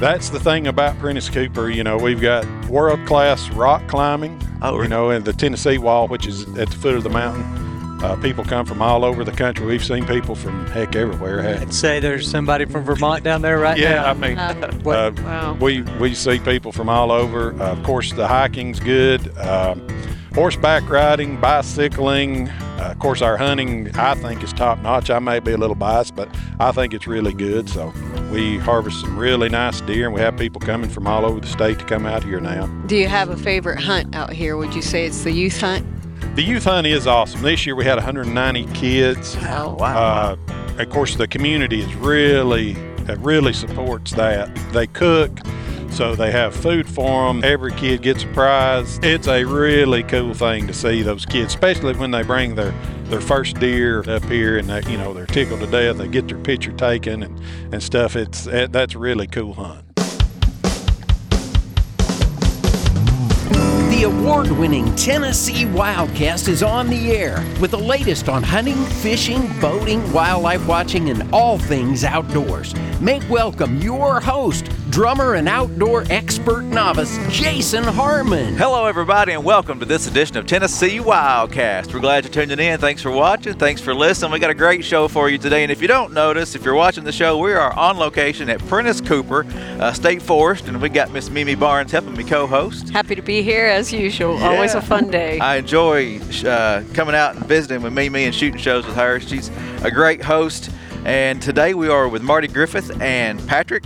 That's the thing about Prentice Cooper. You know, we've got world class rock climbing. Oh, you know, and the Tennessee Wall, which is at the foot of the mountain. Uh, people come from all over the country. We've seen people from heck everywhere. I'd say there's somebody from Vermont down there right yeah, now. I mean, Um, uh, wow. we we see people from all over. Uh, of course, the hiking's good. Um, horseback riding, bicycling. Uh, of course, our hunting I think is top notch. I may be a little biased, but I think it's really good. So we harvest some really nice deer, and we have people coming from all over the state to come out here now. Do you have a favorite hunt out here? Would you say it's the youth hunt? The youth hunt is awesome. This year we had 190 kids. Oh, wow. Uh, of course, the community is really, really supports that. They cook, so they have food for them. Every kid gets a prize. It's a really cool thing to see those kids, especially when they bring their their first deer up here and they, you know they're tickled to death. They get their picture taken and, and stuff. It's eh, that's a really cool hunt. The award winning Tennessee Wildcast is on the air with the latest on hunting, fishing, boating, wildlife watching, and all things outdoors. Make welcome your host, drummer and outdoor expert novice, Jason Harmon. Hello, everybody, and welcome to this edition of Tennessee Wildcast. We're glad you're tuning in. Thanks for watching. Thanks for listening. We got a great show for you today. And if you don't notice, if you're watching the show, we are on location at Prentice Cooper uh, State Forest, and we got Miss Mimi Barnes helping me co-host. Happy to be here as usual. Always a fun day. I enjoy uh, coming out and visiting with Mimi and shooting shows with her. She's a great host. And today we are with Marty Griffith and Patrick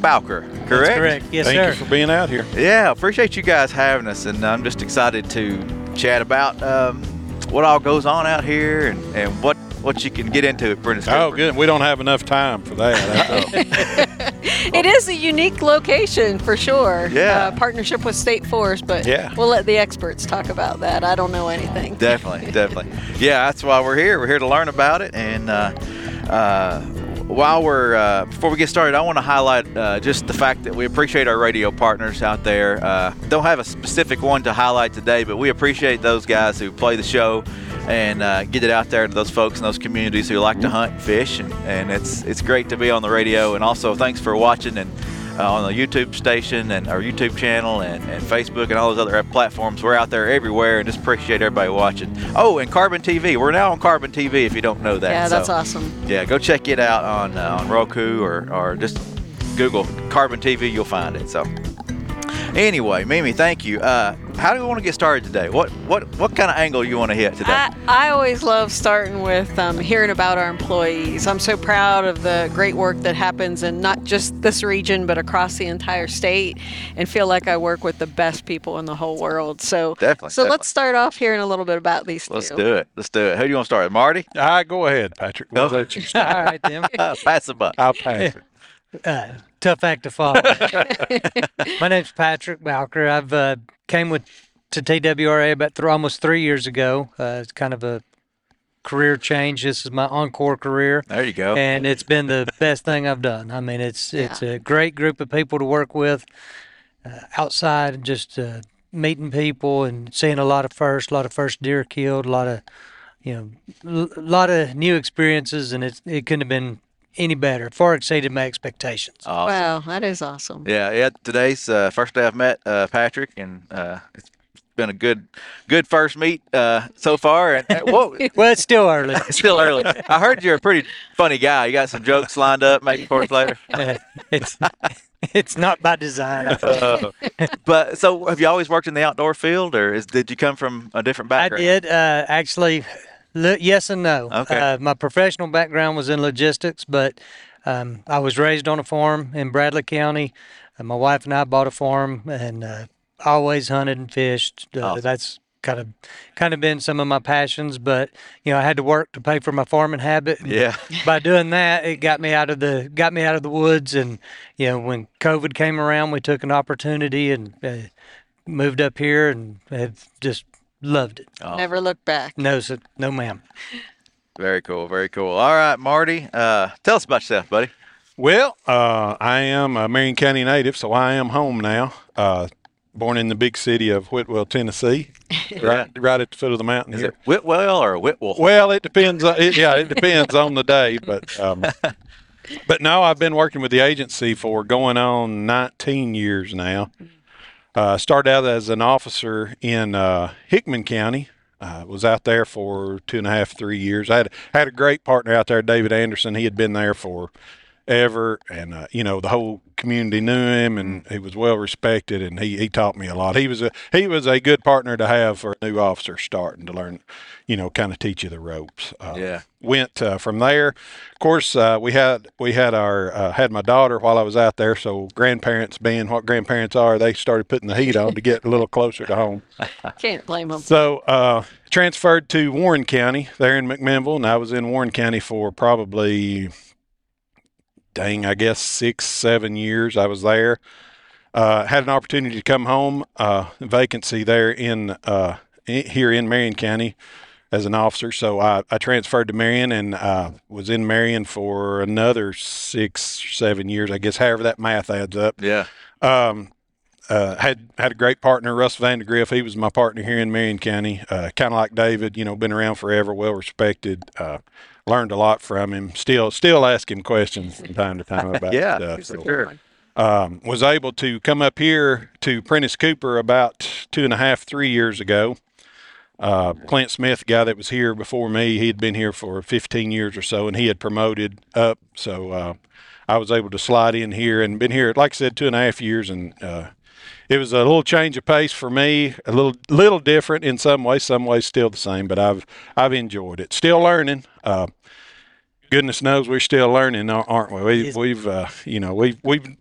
Bowker. Correct? That's correct. Yes, Thank sir. you for being out here. Yeah, appreciate you guys having us, and I'm just excited to chat about um, what all goes on out here and, and what what you can get into at Prentice Oh, Cooper. good. We don't have enough time for that. It is a unique location for sure. Yeah. Uh, partnership with State Forest, but Yeah. we'll let the experts talk about that. I don't know anything. definitely, definitely. Yeah, that's why we're here. We're here to learn about it. And uh, uh, while we're uh, before we get started, I want to highlight uh, just the fact that we appreciate our radio partners out there. Uh, don't have a specific one to highlight today, but we appreciate those guys who play the show and uh, get it out there to those folks in those communities who like to hunt and fish. And, and it's it's great to be on the radio. And also, thanks for watching and uh, on the YouTube station and our YouTube channel and, and Facebook and all those other platforms. We're out there everywhere and just appreciate everybody watching. Oh, and Carbon TV. We're now on Carbon TV if you don't know that. yeah, that's So, awesome. Yeah, go check it out on uh, on Roku or, or just Google Carbon TV. You'll find it. So. Anyway, Mimi, thank you. Uh, how do we want to get started today? What what what kind of angle you want to hit today? I, I always love starting with um, hearing about our employees. I'm so proud of the great work that happens in not just this region, but across the entire state, and feel like I work with the best people in the whole world. So, Definitely, so definitely. let's start off hearing a little bit about these Let's two. do it. Let's do it. Who do you want to start with? Marty? Ah, go ahead, Patrick. We'll No. you start. All right, then. Pass the buck. I'll pass it. Uh, tough act to follow. My name's Patrick Bowker. I've uh, came with to TWRA about th- almost three years ago. Uh, it's kind of a career change. This is my encore career. There you go. and it's been the best thing I've done. I mean, it's it's a great group of people to work with uh, outside, and just uh, meeting people and seeing a lot of first, a lot of first deer killed, a lot of you know, a lot of new experiences, and it it couldn't have been any better. Far exceeded my expectations. Awesome. Wow, that is awesome. Yeah, yeah. Today's uh, first day I've met uh, Patrick, and uh, it's been a good, good first meet uh, so far. And uh, whoa, Well, it's still early. it's still early. I heard you're a pretty funny guy. You got some jokes lined up, maybe for us later. It's it's not by design. Uh, but so, have you always worked in the outdoor field, or is, did you come from a different background? I did uh, actually. Li- yes and no. Okay. Uh, my professional background was in logistics, but um, I was raised on a farm in Bradley County. Uh, my wife and I bought a farm, and uh, always hunted and fished. Uh, Awesome. That's kind of kind of been some of my passions. But you know, I had to work to pay for my farming habit. Yeah. By doing that, it got me out of the got me out of the woods. And you know, when COVID came around, we took an opportunity and uh, moved up here, and have just loved it. Oh, Never look back. No, sir. No, ma'am. very cool. Very cool. All right, Marty. Uh, tell us about yourself, buddy. Well, uh, I am a Marion County native, so I am home now. Uh, born in the big city of Whitwell, Tennessee, right, right at the foot of the mountain Is here. it Whitwell or Whitwell? Well, it depends. On, it, yeah, it depends on the day, but um, but no, I've been working with the agency for going on 19 years now. Uh, started out as an officer in uh, Hickman County. Uh, was out there for two and a half, three years. I had had a great partner out there, David Anderson. He had been there for ever, and uh, you know the whole community knew him, and he was well respected, and he, he taught me a lot. He was a he was a good partner to have for a new officer starting to learn, you know, kind of teach you the ropes. Uh, Yeah. Went uh, from there. Of course, uh, we had we had our uh, had my daughter while I was out there. So grandparents, being what grandparents are, they started putting the heat on to get a little closer to home. Can't blame them. So uh, transferred to Warren County there in McMinnville, and I was in Warren County for probably, dang, I guess six, seven years. I was there. Uh, had an opportunity to come home, uh, vacancy there in uh, i- here in Marion County as an officer. So I, I transferred to Marion and uh, was in Marion for another six, seven years, I guess, however that math adds up. Yeah. Um, uh, had had a great partner, Russ Vandergriff. He was my partner here in Marion County. Uh, kind of like David, you know, been around forever, well respected. Uh, learned a lot from him. Still, still ask him questions from time to time about Yeah, stuff. So, sure. um, was able to come up here to Prentice Cooper about two and a half, three years ago. Uh, Clint Smith, guy that was here before me, he had been here for 15 years or so, and he had promoted up. So uh, I was able to slide in here and been here, like I said, two and a half years, and uh, it was a little change of pace for me, a little little different in some ways, some ways still the same, but I've I've enjoyed it. Still learning. Uh, goodness knows we're still learning, aren't we? we we've uh, you know we've we've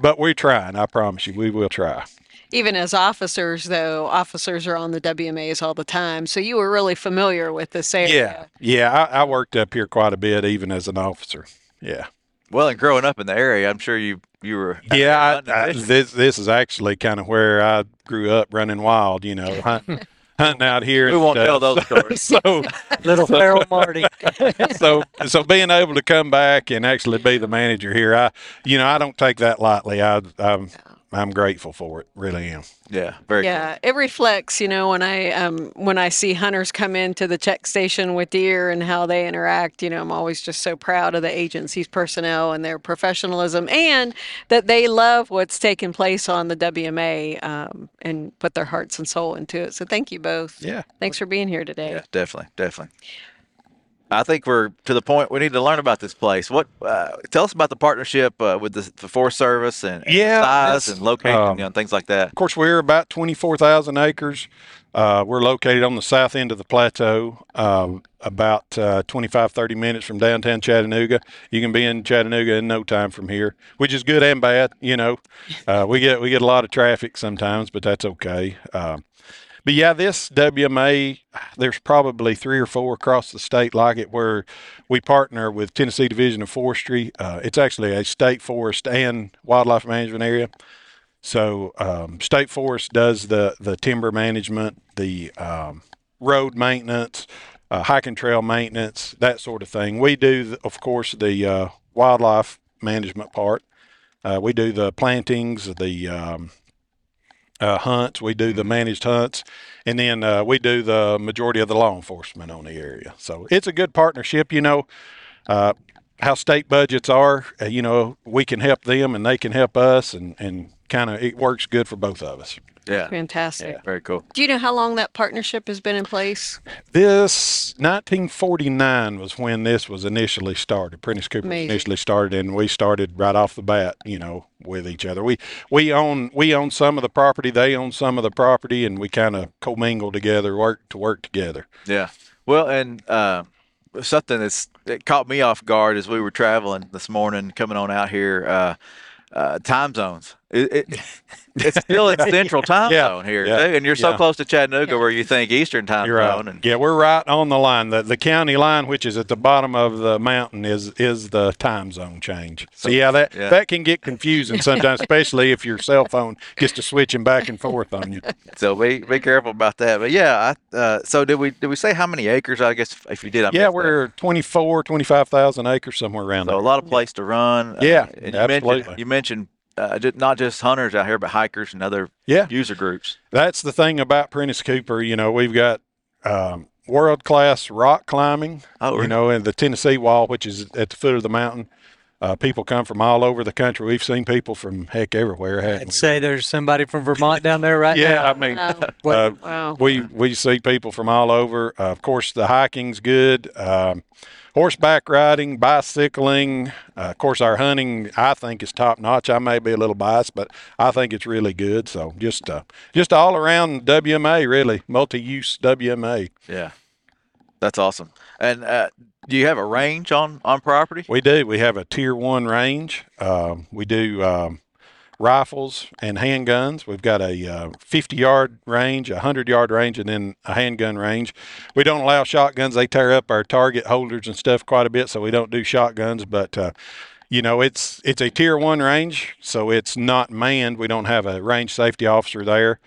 but we're trying. I promise you, we will try. Even as officers, though, officers are on the WMAs all the time. So you were really familiar with this area. Yeah, yeah. I, I worked up here quite a bit, even as an officer. Yeah, Well, and growing up in the area, I'm sure you you were. yeah. I, I, this this is actually kind of where I grew up, running wild. You know, hunt, hunting out here. We won't tell those stories. So, Little feral Marty. so, so being able to come back and actually be the manager here, I, you know, I don't take that lightly. I, I'm, I'm grateful for it. Really am. yeah, very. Yeah, it reflects, you know, when I um, when I see hunters come into the check station with deer and how they interact. You know, I'm always just so proud of the agency's personnel and their professionalism, and that they love what's taking place on the WMA um, and put their hearts and soul into it. So thank you both. Yeah. Thanks for being here today. Yeah, definitely, definitely. I think we're to the point we need to learn about this place. What? Uh, tell us about the partnership uh, with the, the Forest Service and, and Yeah, size and location, um, you know, things like that. Of course, we're about 24,000 acres. Uh, we're located on the south end of the plateau, um, about uh, 25, 30 minutes from downtown Chattanooga. You can be in Chattanooga in no time from here, which is good and bad. You know, uh, we get we get a lot of traffic sometimes, but that's okay. But yeah, this WMA, there's probably three or four across the state like it where we partner with Tennessee Division of Forestry. Uh, it's actually a state forest and wildlife management area. So um, state forest does the the timber management, the um, road maintenance, uh, hiking trail maintenance, that sort of thing. We do, of course, the uh, wildlife management part. Uh, we do the plantings, the um, uh, hunts. We do the managed hunts, and then uh, we do the majority of the law enforcement on the area. So it's a good partnership. You know, uh, how state budgets are. Uh, you know, we can help them, and they can help us, and and kind of it works good for both of us. Yeah, Fantastic. very cool. Do you know how long that partnership has been in place? This 1949 was when this was initially started. Prentice Cooper Amazing. initially started, and we started right off the bat, you know, with each other. We we own we own some of the property, they own some of the property, and we kind of commingle together, work to work together. Yeah. Well, and uh, something that's that caught me off guard as we were traveling this morning, coming on out here. Uh, uh, time zones. It, it, it's still in central time Yeah, zone here, yeah, too, and you're so yeah. close to Chattanooga where you think Eastern time You're zone. right. And Yeah, we're right on the line. The the county line, which is at the bottom of the mountain, is is the time zone change. So yeah, that yeah. that can get confusing sometimes, especially if your cell phone gets to switching back and forth on you. so be be careful about that. But yeah, I, uh, so did we did we say how many acres? I guess if you did, I Yeah, we're 24, 25,000 acres somewhere around So a lot of place to run. Yeah, uh, and you absolutely. mentioned you mentioned uh, not just hunters out here, but hikers and other Yeah. user groups. That's the thing about Prentice Cooper. You know, we've got um, world class rock climbing. Oh, you know, and the Tennessee Wall, which is at the foot of the mountain. Uh, people come from all over the country. We've seen people from heck everywhere. I'd we? say there's somebody from Vermont down there right yeah, now. I mean, Wow. Uh, Wow. we we see people from all over. Uh, of course, the hiking's good. Um, horseback riding, bicycling. Uh, of course, our hunting I think is top notch. I may be a little biased, but I think it's really good. So just uh, just all around WMA, really multi-use WMA. Yeah, that's awesome. And uh, do you have a range on on property? We do. We have a tier one range. Um, we do um, rifles and handguns. We've got a uh, 50 yard range, a 100 yard range, and then a handgun range. We don't allow shotguns. They tear up our target holders and stuff quite a bit, so we don't do shotguns. But uh, you know, it's it's a tier one range, so it's not manned. We don't have a range safety officer there,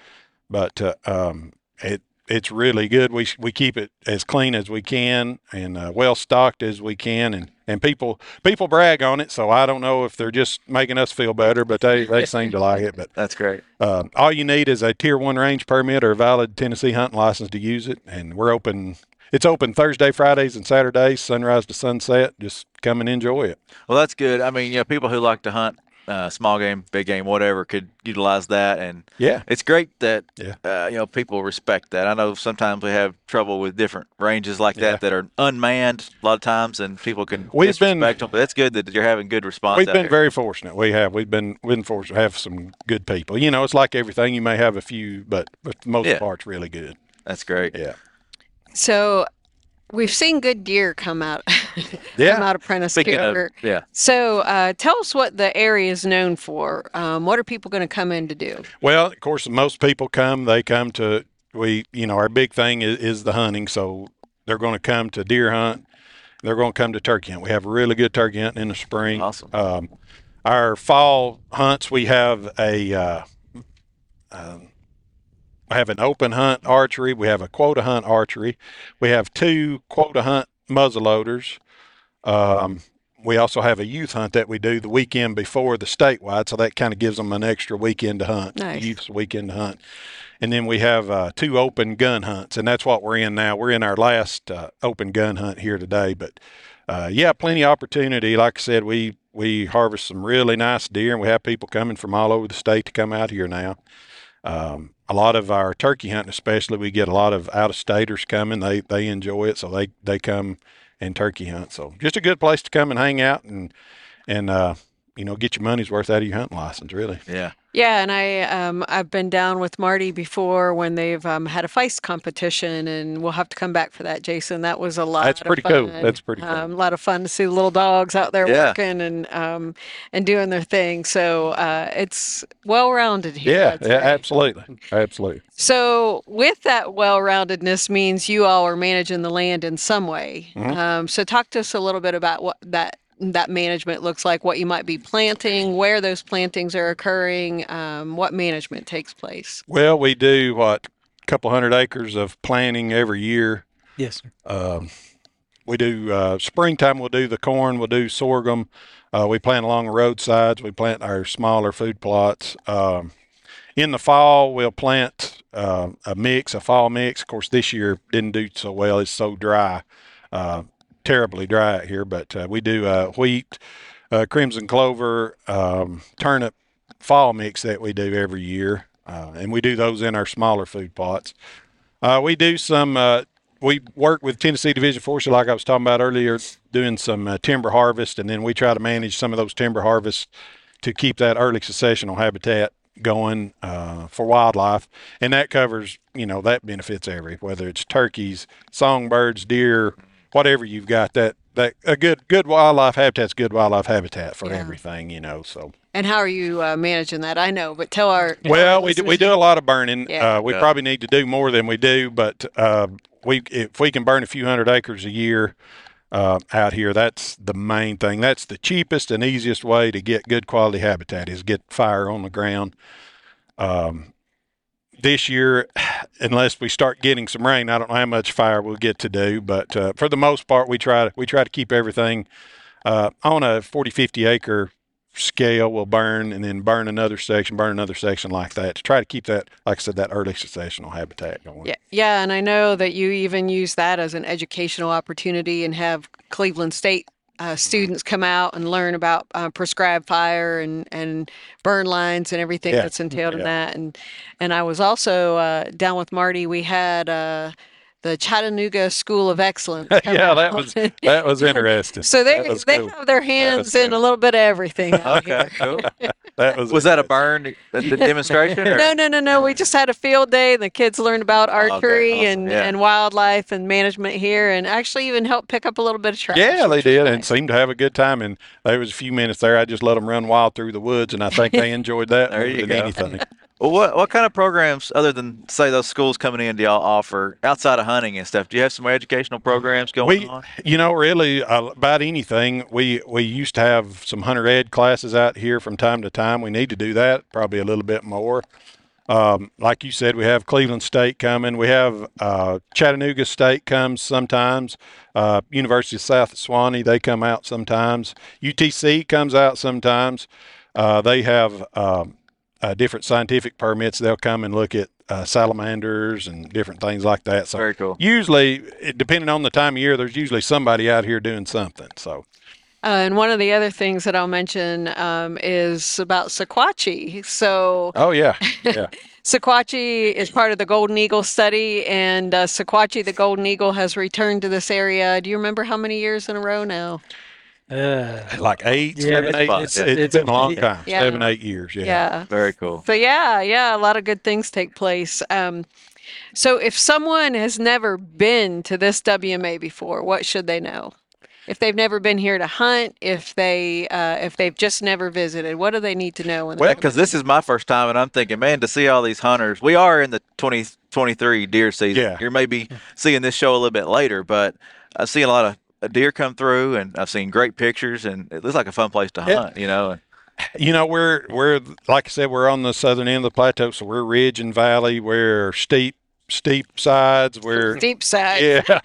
but uh, um, it it's really good. We we keep it as clean as we can and uh, well stocked as we can, and and people people brag on it. So I don't know if they're just making us feel better, but they they seem to like it. But That's great. uh, all you need is a tier one range permit or a valid Tennessee hunting license to use it, and we're open. It's open Thursday, Fridays, and Saturdays, sunrise to sunset. Just come and enjoy it. Well, that's good. I mean, you know, people who like to hunt uh, small game, big game, whatever, could utilize that, and Yeah. it's great that Yeah. uh, you know people respect that. I know sometimes we have trouble with different ranges like that Yeah. that are unmanned a lot of times, and people can We've been- disrespect them. But that's good that you're having good response. We've out been there. very fortunate. We have. We've been been fortunate to have some good people. You know, it's like everything. You may have a few, but for the most Yeah. part, it's really good. That's great. Yeah. So we've seen good deer come out Yeah. come out of Prentice Speaking Cooper. of, yeah, So uh, tell us what the area is known for. Um, what are people going to come in to do? Well, of course, most people come. They come to we. You know, our big thing is, is the hunting. So they're going to come to deer hunt. They're going to come to turkey hunt. We have really good turkey hunting in the spring. Awesome. Um, our fall hunts, we have a. Uh, um, I have an open hunt archery. We have a quota hunt archery. We have two quota hunt muzzleloaders. Um, we also have a youth hunt that we do the weekend before the statewide, so that kind of gives them an extra weekend to hunt. Nice. Youth's weekend to hunt. And then we have uh, two open gun hunts, and that's what we're in now. We're in our last uh, open gun hunt here today, but uh, yeah, plenty of opportunity. Like I said, we we harvest some really nice deer, and we have people coming from all over the state to come out here now. Um, a lot of our turkey hunting, especially, we get a lot of out of staters coming. They they enjoy it, so they they come and turkey hunt. So just a good place to come and hang out and and uh, you know get your money's worth out of your hunting license. Really. yeah. Yeah, and I um, I've been down with Marty before when they've um, had a feist competition, and we'll have to come back for that, Jason. That was a lot. That's pretty cool. That's pretty cool. Um, a lot of fun to see the little dogs out there Yeah. working and um, and doing their thing. So uh, it's well rounded here. Yeah, yeah, absolutely, absolutely. So, with that well roundedness means you all are managing the land in some way. Mhm. Um, so, talk to us a little bit about what that that management looks like, what you might be planting, where those plantings are occurring, um, what management takes place. Well, we do what a couple hundred acres of planting every year. Yes, sir. Um, we do uh, springtime. We'll do the corn. We'll do sorghum. Uh, we plant along the roadsides. We plant our smaller food plots. Um, in the fall, we'll plant uh, a mix, a fall mix. Of course, this year didn't do so well. It's so dry, uh, terribly dry out here. But uh, we do uh, wheat, uh, crimson clover, um, turnip fall mix that we do every year, uh, and we do those in our smaller food plots. Uh, we do some. Uh, we work with Tennessee Division Forestry, like I was talking about earlier, doing some timber harvest, and then we try to manage some of those timber harvests to keep that early successional habitat going uh, for wildlife, and that covers, you know, that benefits every whether it's turkeys, songbirds, deer, whatever you've got. That that a good good wildlife habitat's good wildlife habitat for Yeah. everything, you know. So. And how are you uh, managing that? I know, but tell our Well, we do, we do a lot of burning. Yeah. Uh, we Yeah. probably need to do more than we do, but uh, we if we can burn a few hundred acres a year uh, out here, that's the main thing. That's the cheapest and easiest way to get good quality habitat is get fire on the ground. Um, this year, unless we start getting some rain, I don't know how much fire we'll get to do, but uh, for the most part, we try to we try to keep everything uh, on a 40, 50 acre scale We'll burn and then burn another section, burn another section like that to try to keep that, like I said, that early successional habitat going. Yeah, yeah, and I know that you even use that as an educational opportunity and have Cleveland State uh, students come out and learn about uh, prescribed fire and, and burn lines and everything Yeah. that's entailed in that. And and I was also uh, down with Marty. We had uh, the Chattanooga School of Excellence. yeah, that was that was interesting. so they was they cool. have their hands in cool. a little bit of everything. out here. Okay, cool. That was Was that a burn the demonstration? Or? No, no, no, no. We just had a field day, and the kids learned about archery awesome. and, Yeah. and wildlife and management here, and actually even helped pick up a little bit of trash. Yeah, they did, nice. and seemed to have a good time. And there was a few minutes there. I just let them run wild through the woods, and I think they enjoyed that There more you than go. anything. Well, what what kind of programs other than say those schools coming in do y'all offer outside of hunting and stuff? Do you have some educational programs going We, on? you know, really uh, about anything. We we used to have some hunter ed classes out here from time to time. We need to do that probably a little bit more. Um, like you said, we have Cleveland State coming. We have uh, Chattanooga State comes sometimes. Uh, University of South Sewanee they come out sometimes. UTC comes out sometimes. Uh, they have um, uh, different scientific permits. They'll come and look at uh, salamanders and different things like that. So Very cool. usually, it, depending on the time of year, there's usually somebody out here doing something. So Uh, and one of the other things that I'll mention um, is about Sequatchie. So oh yeah, yeah. Sequatchie is part of the Golden Eagle study, and uh, Sequatchie, the Golden Eagle, has returned to this area. Do you remember how many years in a row now? Uh, like eight, Yeah, seven, it's eight. fun. It's, Yeah. it's been a long time, Yeah. seven, eight years. Yeah. yeah. Very cool. So yeah, yeah, a lot of good things take place. Um, so if someone has never been to this WMA before, what should they know? If they've never been here to hunt, if they uh, if they've just never visited, what do they need to know? Well, because this is my first time, and I'm thinking, man, to see all these hunters. We are in the 2023 deer season. Yeah. You're maybe seeing this show a little bit later, but I see a lot of uh, deer come through, and I've seen great pictures, and it looks like a fun place to Yeah. hunt. You know, You know, we're we're like I said, we're on the southern end of the plateau, so we're ridge and valley. We're steep, steep sides. We're deep side. yeah.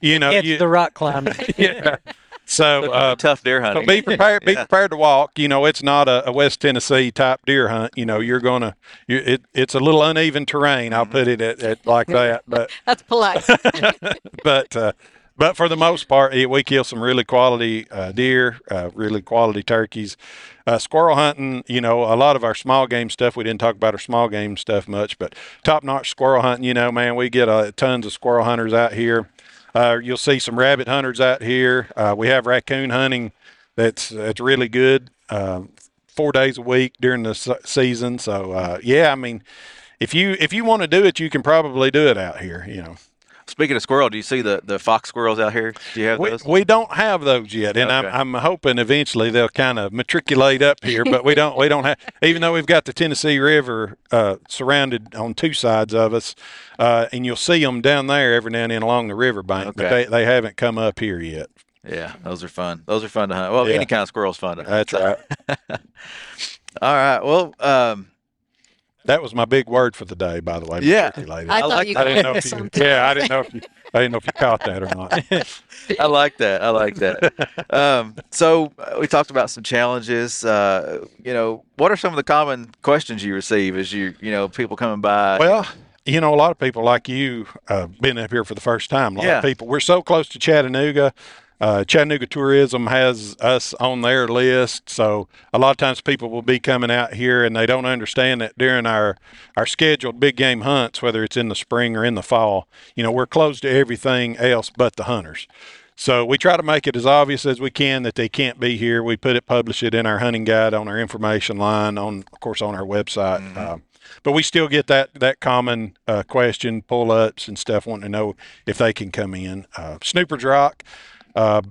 You know, it's you, the rock climbing. yeah. So uh, tough deer So hunting. be prepared. Be Yeah. prepared to walk. You know, it's not a, a West Tennessee type deer hunt. You know, you're gonna. You, it, it's a little uneven terrain. I'll put it at, at like that. But That's polite. but uh, but for the most part, yeah, we kill some really quality uh, deer, uh, really quality turkeys. Uh, squirrel hunting, you know, a lot of our small game stuff. We didn't talk about our small game stuff much, but top notch squirrel hunting. You know, man, we get uh, tons of squirrel hunters out here. Uh, you'll see some rabbit hunters out here. Uh, we have raccoon hunting. That's that's really good. Um, four days a week during the se- season. So uh, yeah, I mean, if you if you want to do it, you can probably do it out here. You know. Speaking of squirrel, do you see the, the fox squirrels out here? Do you have We, those? we don't have those yet, and Okay. I'm, I'm hoping eventually they'll kind of matriculate up here. But we don't we don't have even though we've got the Tennessee River uh, surrounded on two sides of us, uh, and you'll see them down there every now and then along the riverbank, but Okay. they, they haven't come up here yet. Yeah, those are fun. Those are fun to hunt. Well, Yeah. any kind of squirrel's fun to hunt. That's right. All right. Well, um, That was my big word for the day, by the way. Yeah. matriculated. I I like you I didn't know if you, yeah, I didn't know if you, I didn't know if you caught that or not. I like that. I like that. um, so uh, we talked about some challenges. Uh, you know, what are some of the common questions you receive as you, you know, people coming by? Well, you know, a lot of people like you uh, been up here for the first time. A lot Yeah. of people. We're so close to Chattanooga. Uh, Chattanooga Tourism has us on their list, so a lot of times people will be coming out here and they don't understand that during our our scheduled big game hunts, whether it's in the spring or in the fall, you know, we're closed to everything else but the hunters. So we try to make it as obvious as we can that they can't be here. We put it, publish it in our hunting guide on our information line, on of course on our website. Uh, but we still get that that common uh, question, pull ups and stuff, wanting to know if they can come in. Uh, Snoopers Rock. Uh,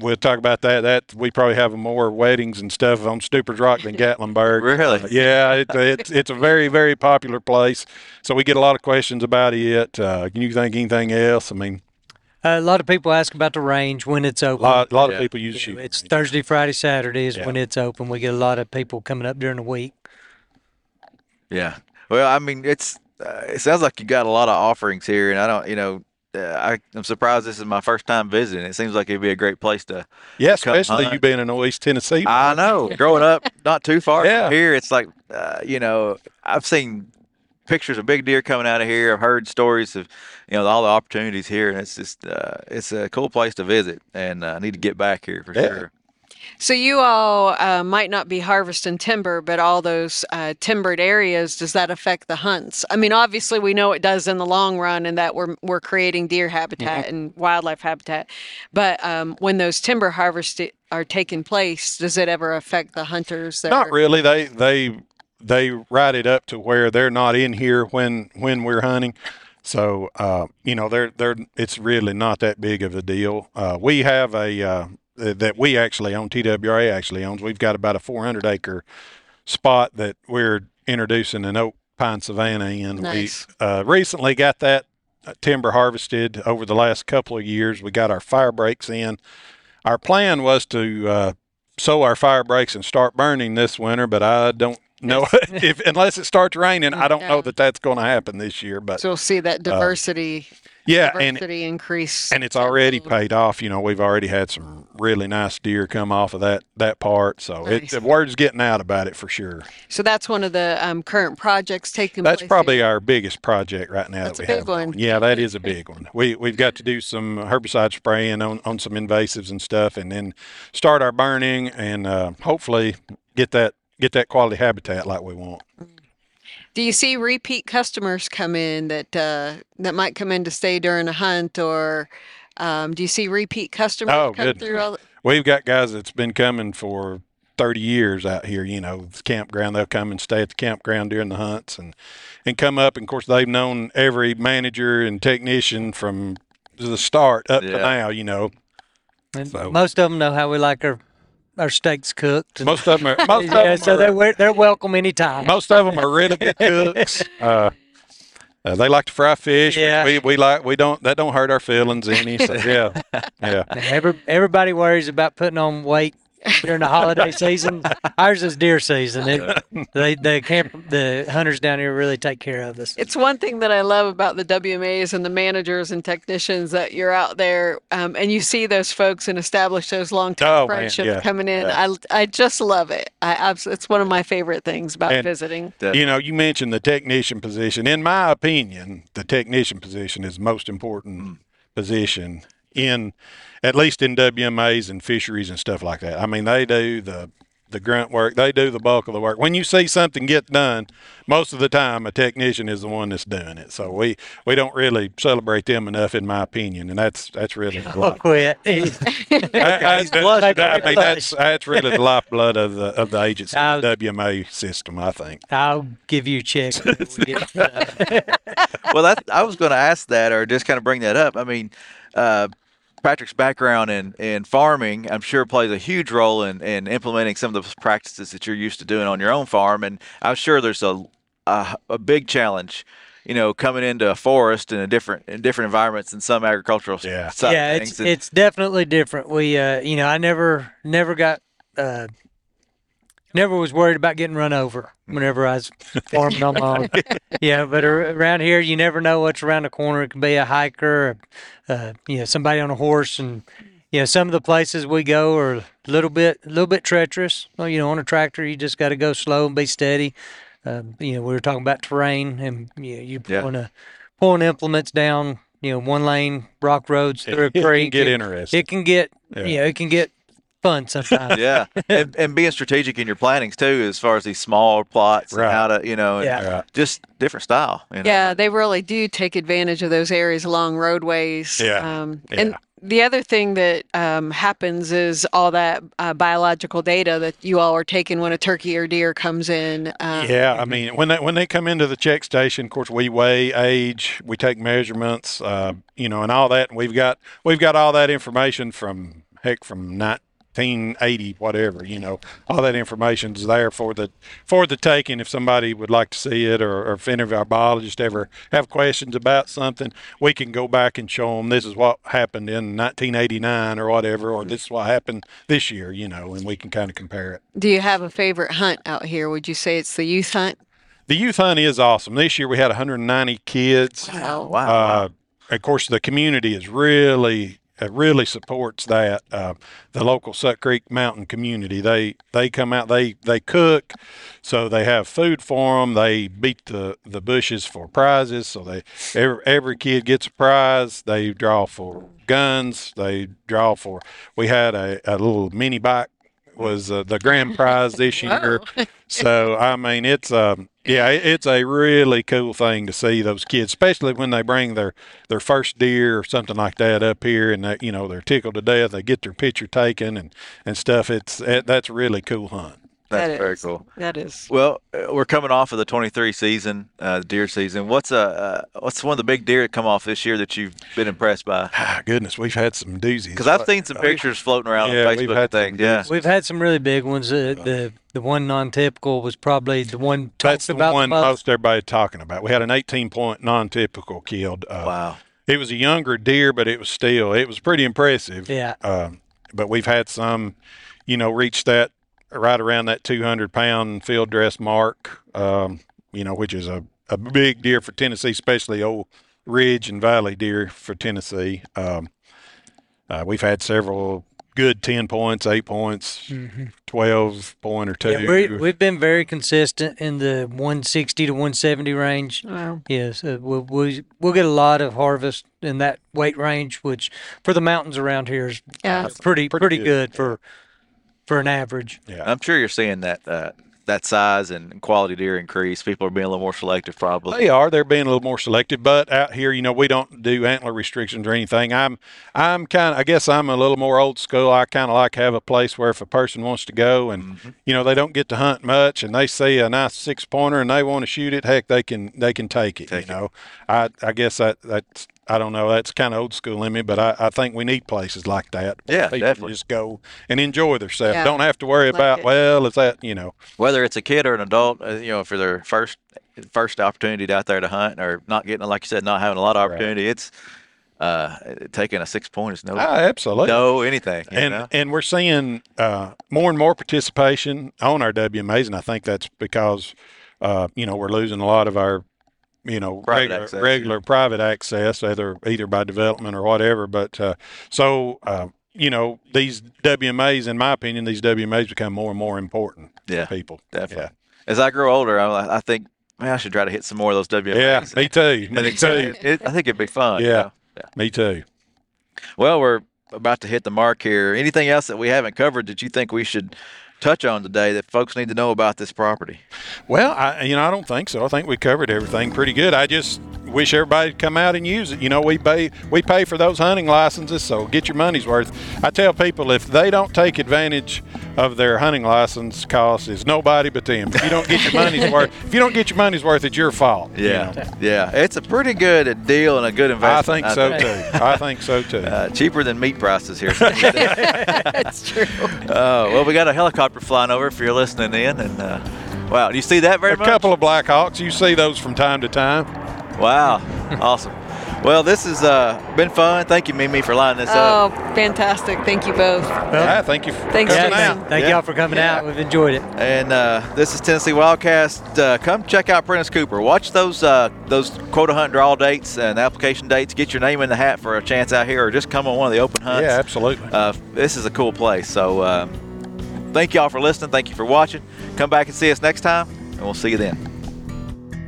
we'll talk about that. That we probably have more weddings and stuff on Snoopers Rock than Gatlinburg. Really? Uh, yeah, it, it's it's a very very popular place. So we get a lot of questions about it. Uh, can you think anything else? I mean, a lot of people ask about the range when it's a open. lot, a lot Yeah. of people use You shoot. it's Thursday, Friday, Saturday is Yeah. when it's open. We get a lot of people coming up during the week. Yeah. Well, I mean, it's uh, it sounds like you got a lot of offerings here, and I don't, you know, uh, I, I'm surprised this is my first time visiting. It seems like it'd be a great place to. Yeah, come especially hunt. you being in East Tennessee. I know, growing up not too far Yeah. from here, it's like, uh, you know, I've seen pictures of big deer coming out of here. I've heard stories of, you know, all the opportunities here, and it's just uh, it's a cool place to visit, and uh, I need to get back here for Yeah. sure. So you all uh, might not be harvesting timber, but all those uh, timbered areas, does that affect the hunts? I mean, obviously we know it does in the long run, and that we're we're creating deer habitat and wildlife habitat. But um, when those timber harvests are taking place, does it ever affect the hunters? That Not are- really. They they they write it up to where they're not in here when when we're hunting. So uh, you know, they're they're it's really not that big of a deal. Uh, we have a uh, that we actually own. TWRA actually owns. We've got about a 400 acre spot that we're introducing an oak pine savanna in. Nice. We uh, recently got that uh, timber harvested over the last couple of years. We got our fire breaks in. Our plan was to uh, sow our fire breaks and start burning this winter, but I don't know if unless it starts raining, I don't know that that's going to happen this year. But So we'll see that diversity yeah, Uh, and diversity increase. and it's already paid off. You know, we've already had some really nice deer come off of that that part, so Nice. it, the word's getting out about it for sure. So that's one of the um, current projects taking That's probably here. our biggest project right now That's that a big have. one. Yeah, that is a big one. We we've got to do some herbicide spraying on, on some invasives and stuff, and then start our burning and uh, hopefully get that get that quality habitat like we want. Do you see repeat customers come in that uh, that might come in to stay during a hunt, or um, do you see repeat customers Oh, come good. through? All the- We've got guys that's been coming for 30 years out here, you know, the campground. They'll come and stay at the campground during the hunts and, and come up. And of course, they've known every manager and technician from the start up to now, you know. And So- most of them know how we like our our steaks cooked. and- Most of them are, most of them so are, they're they're welcome anytime. most of them are really good cooks. Uh, uh, they like to fry fish. Yeah. We, we like, we don't, that don't hurt our feelings any. So yeah, yeah. Now, Every, everybody worries about putting on weight during the holiday season. Ours is deer season. It, they the camp the hunters down here really take care of us. It's one thing that I love about the WMAs and the managers and technicians that you're out there um, and you see those folks and establish those long-term Oh, friendships yeah, coming in. yeah. I, I just love it. I it's one of my favorite things about And- visiting. You know, you mentioned the technician position. In my opinion, the technician position is most important position in, at least in WMAs and fisheries and stuff like that. I mean, they do the the grunt work. They do the bulk of the work. When you see something get done, most of the time a technician is the one that's doing it. So we we don't really celebrate them enough, in my opinion, and that's that's really a Oh, quit. I, I, He's blushing. I mean, that's that's really the lifeblood of the of the agency Uh, WMA system. I think. I'll give you a check. when we get well, that I was going to ask that, or just kind of bring that up. I mean, uh, Patrick's background in, in farming, I'm sure, plays a huge role in, in implementing some of those practices that you're used to doing on your own farm. And I'm sure there's a a, a big challenge, you know, coming into a forest in a different in different environments than some agricultural Yeah. side yeah, of it's it's definitely different. We, uh, you know, I never never got, uh, never was worried about getting run over whenever I was farming on my own. Yeah, but around here, you never know what's around the corner. It could be a hiker, or, uh, you know, somebody on a horse, and you know, some of the places we go are a little bit, a little bit treacherous. Well, you know, on a tractor, you just got to go slow and be steady. Um, you know, we were talking about terrain, and you know, you Yeah. pulling a pulling implements down, you know, one lane rock roads through a It can creek. get it, interesting. it can get, Yeah. you know, it can get fun sometimes. yeah, and, and being strategic in your plannings too, as far as these small plots Right. and how to, you know, and Yeah. Right. just different style. You know? Yeah, they really do take advantage of those areas along roadways. Yeah, Um, yeah. And the other thing that um, happens is all that uh, biological data that you all are taking when a turkey or deer comes in. Um, Yeah, I mean, when they when they come into the check station, of course, we weigh age, we take measurements, uh, you know, and all that. And we've got we've got all that information from heck from 1980, whatever, you know, all that information is there for the for the taking. If somebody would like to see it, or, or if any of our biologists ever have questions about something, we can go back and show them this is what happened in 1989 or whatever, or this is what happened this year, you know, and we can kind of compare it. Do you have a favorite hunt out here? Would you say it's the youth hunt? The youth hunt is awesome. This year we had 190 kids. Wow. Wow. Uh, of course, the community is really it really supports that. Uh, the local Suck Creek Mountain community, they they come out, they they cook, so they have food for them. They beat the the bushes for prizes, so they every, every kid gets a prize. They draw for guns. They draw for. We had a, a little mini bike was uh, the grand prize this year. so I mean, it's um, yeah, it's a really cool thing to see those kids, especially when they bring their their first deer or something like that up here, and they, you know they're tickled to death. They get their picture taken and and stuff. It's it, that's a really cool hunt. That's That very is. cool. That is. Well, uh, we're coming off of the 23 season, uh, deer season. What's uh, uh, what's one of the big deer that come off this year that you've been impressed by? Ah, goodness, we've had some doozies. Because I've seen some pictures floating around Yeah, on we've Facebook had things. some Yeah. We've had some really big ones. Uh, the the one non-typical was probably the one talked That's the about one the most. most everybody talking about. We had an 18 point non-typical killed. Uh, wow. It was a younger deer, but it was still it was pretty impressive. Yeah. Um, but we've had some, you know, reach that right around that 200 pound field dress mark. Um, you know, which is a a big deer for Tennessee, especially old ridge and valley deer for Tennessee. Um, uh, we've had several good 10 points, eight points, 12 point or two. Mm-hmm. Yeah, we, we've been very consistent in the 160 to 170 range. Wow. Yes, uh, we'll, we'll, we'll get a lot of harvest in that weight range, which for the mountains around here is Yeah. pretty Pretty pretty, good. good, for for an average. yeah. I'm sure you're seeing that uh, that size and quality deer increase. People are being a little more selective, probably. They are. They're being a little more selective, but out here, you know, we don't do antler restrictions or anything. I'm, I'm kind of, I guess I'm a little more old school. I kind of like to have a place where if a person wants to go and, you know, they don't get to hunt much and they see a nice six pointer and they want to shoot it, heck, they can, they can take it. Take you it. know, I, I guess that that's, I don't know, that's kind of old school in me, but I, I think we need places like that. where Yeah, people definitely. Just go and enjoy themselves. Yeah. Don't have to worry Like about, it. well, is that, you know, Whether it's a kid or an adult, uh, you know, for their first first opportunity out there to hunt, or not getting, like you said, not having a lot of opportunity, it's uh, taking a six point is no, ah, absolutely. no anything. You and know? and we're seeing uh, more and more participation on our WMAs, and I think that's because uh, you know we're losing a lot of our you know Private regular, access, regular private access, either either by development or whatever. But uh, so uh, you know these WMAs, in my opinion, these WMAs become more and more important Yeah, to people. definitely. As I grow older, I, I think man, I should try to hit some more of those WMAs. Yeah, yeah me too. I Me think, too. it, it- I think it'd be fun. you Yeah. know? yeah. Me too. Well, we're about to hit the mark here. Anything else that we haven't covered that you think we should touch on today that folks need to know about this property? Well, I, you know, I don't think so. I think we covered everything pretty good. I just wish everybody would come out and use it. You know, we pay we pay for those hunting licenses, so get your money's worth. I tell people if they don't take advantage of their hunting license costs, it's nobody but them. If you don't get your money's worth, if you don't get your money's worth, it's your fault. you Yeah, know. yeah. It's a pretty good deal and a good investment. I think so too. I think so too. Uh, cheaper than meat prices here. That's true. Oh well, we got a helicopter flying over if you're listening in, and uh, wow, do you see that very a much? couple of Black Hawks, you see those from time to time. Wow, awesome. Well, this has uh, been fun. Thank you, Mimi, for lining this Oh, up. Oh, fantastic. Thank you both. I thank you for Thanks, coming Jason. out. Thank Yeah. y'all for coming Yeah. out. We've enjoyed it. And uh, this is Tennessee Wildcast. Uh, come check out Prentice Cooper. Watch those uh, those quota hunt draw dates and application dates. Get your name in the hat for a chance out here, or just come on one of the open hunts. Yeah, absolutely. Uh, this is a cool place. So uh, thank y'all for listening. Thank you for watching. Come back and see us next time, and we'll see you then.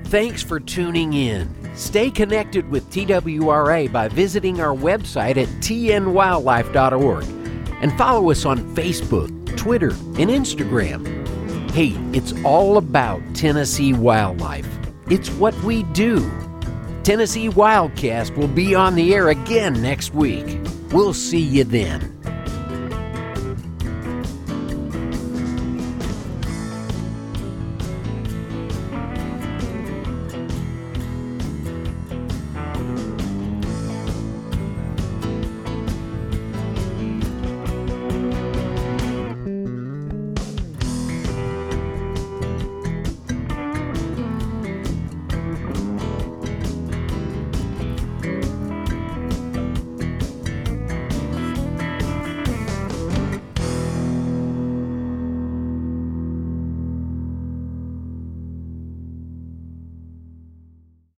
Thanks for tuning in. Stay connected with TWRA by visiting our website at tnwildlife.org and follow us on Facebook, Twitter, and Instagram. Hey, it's all about Tennessee wildlife. It's what we do. Tennessee Wildcast will be on the air again next week. We'll see you then.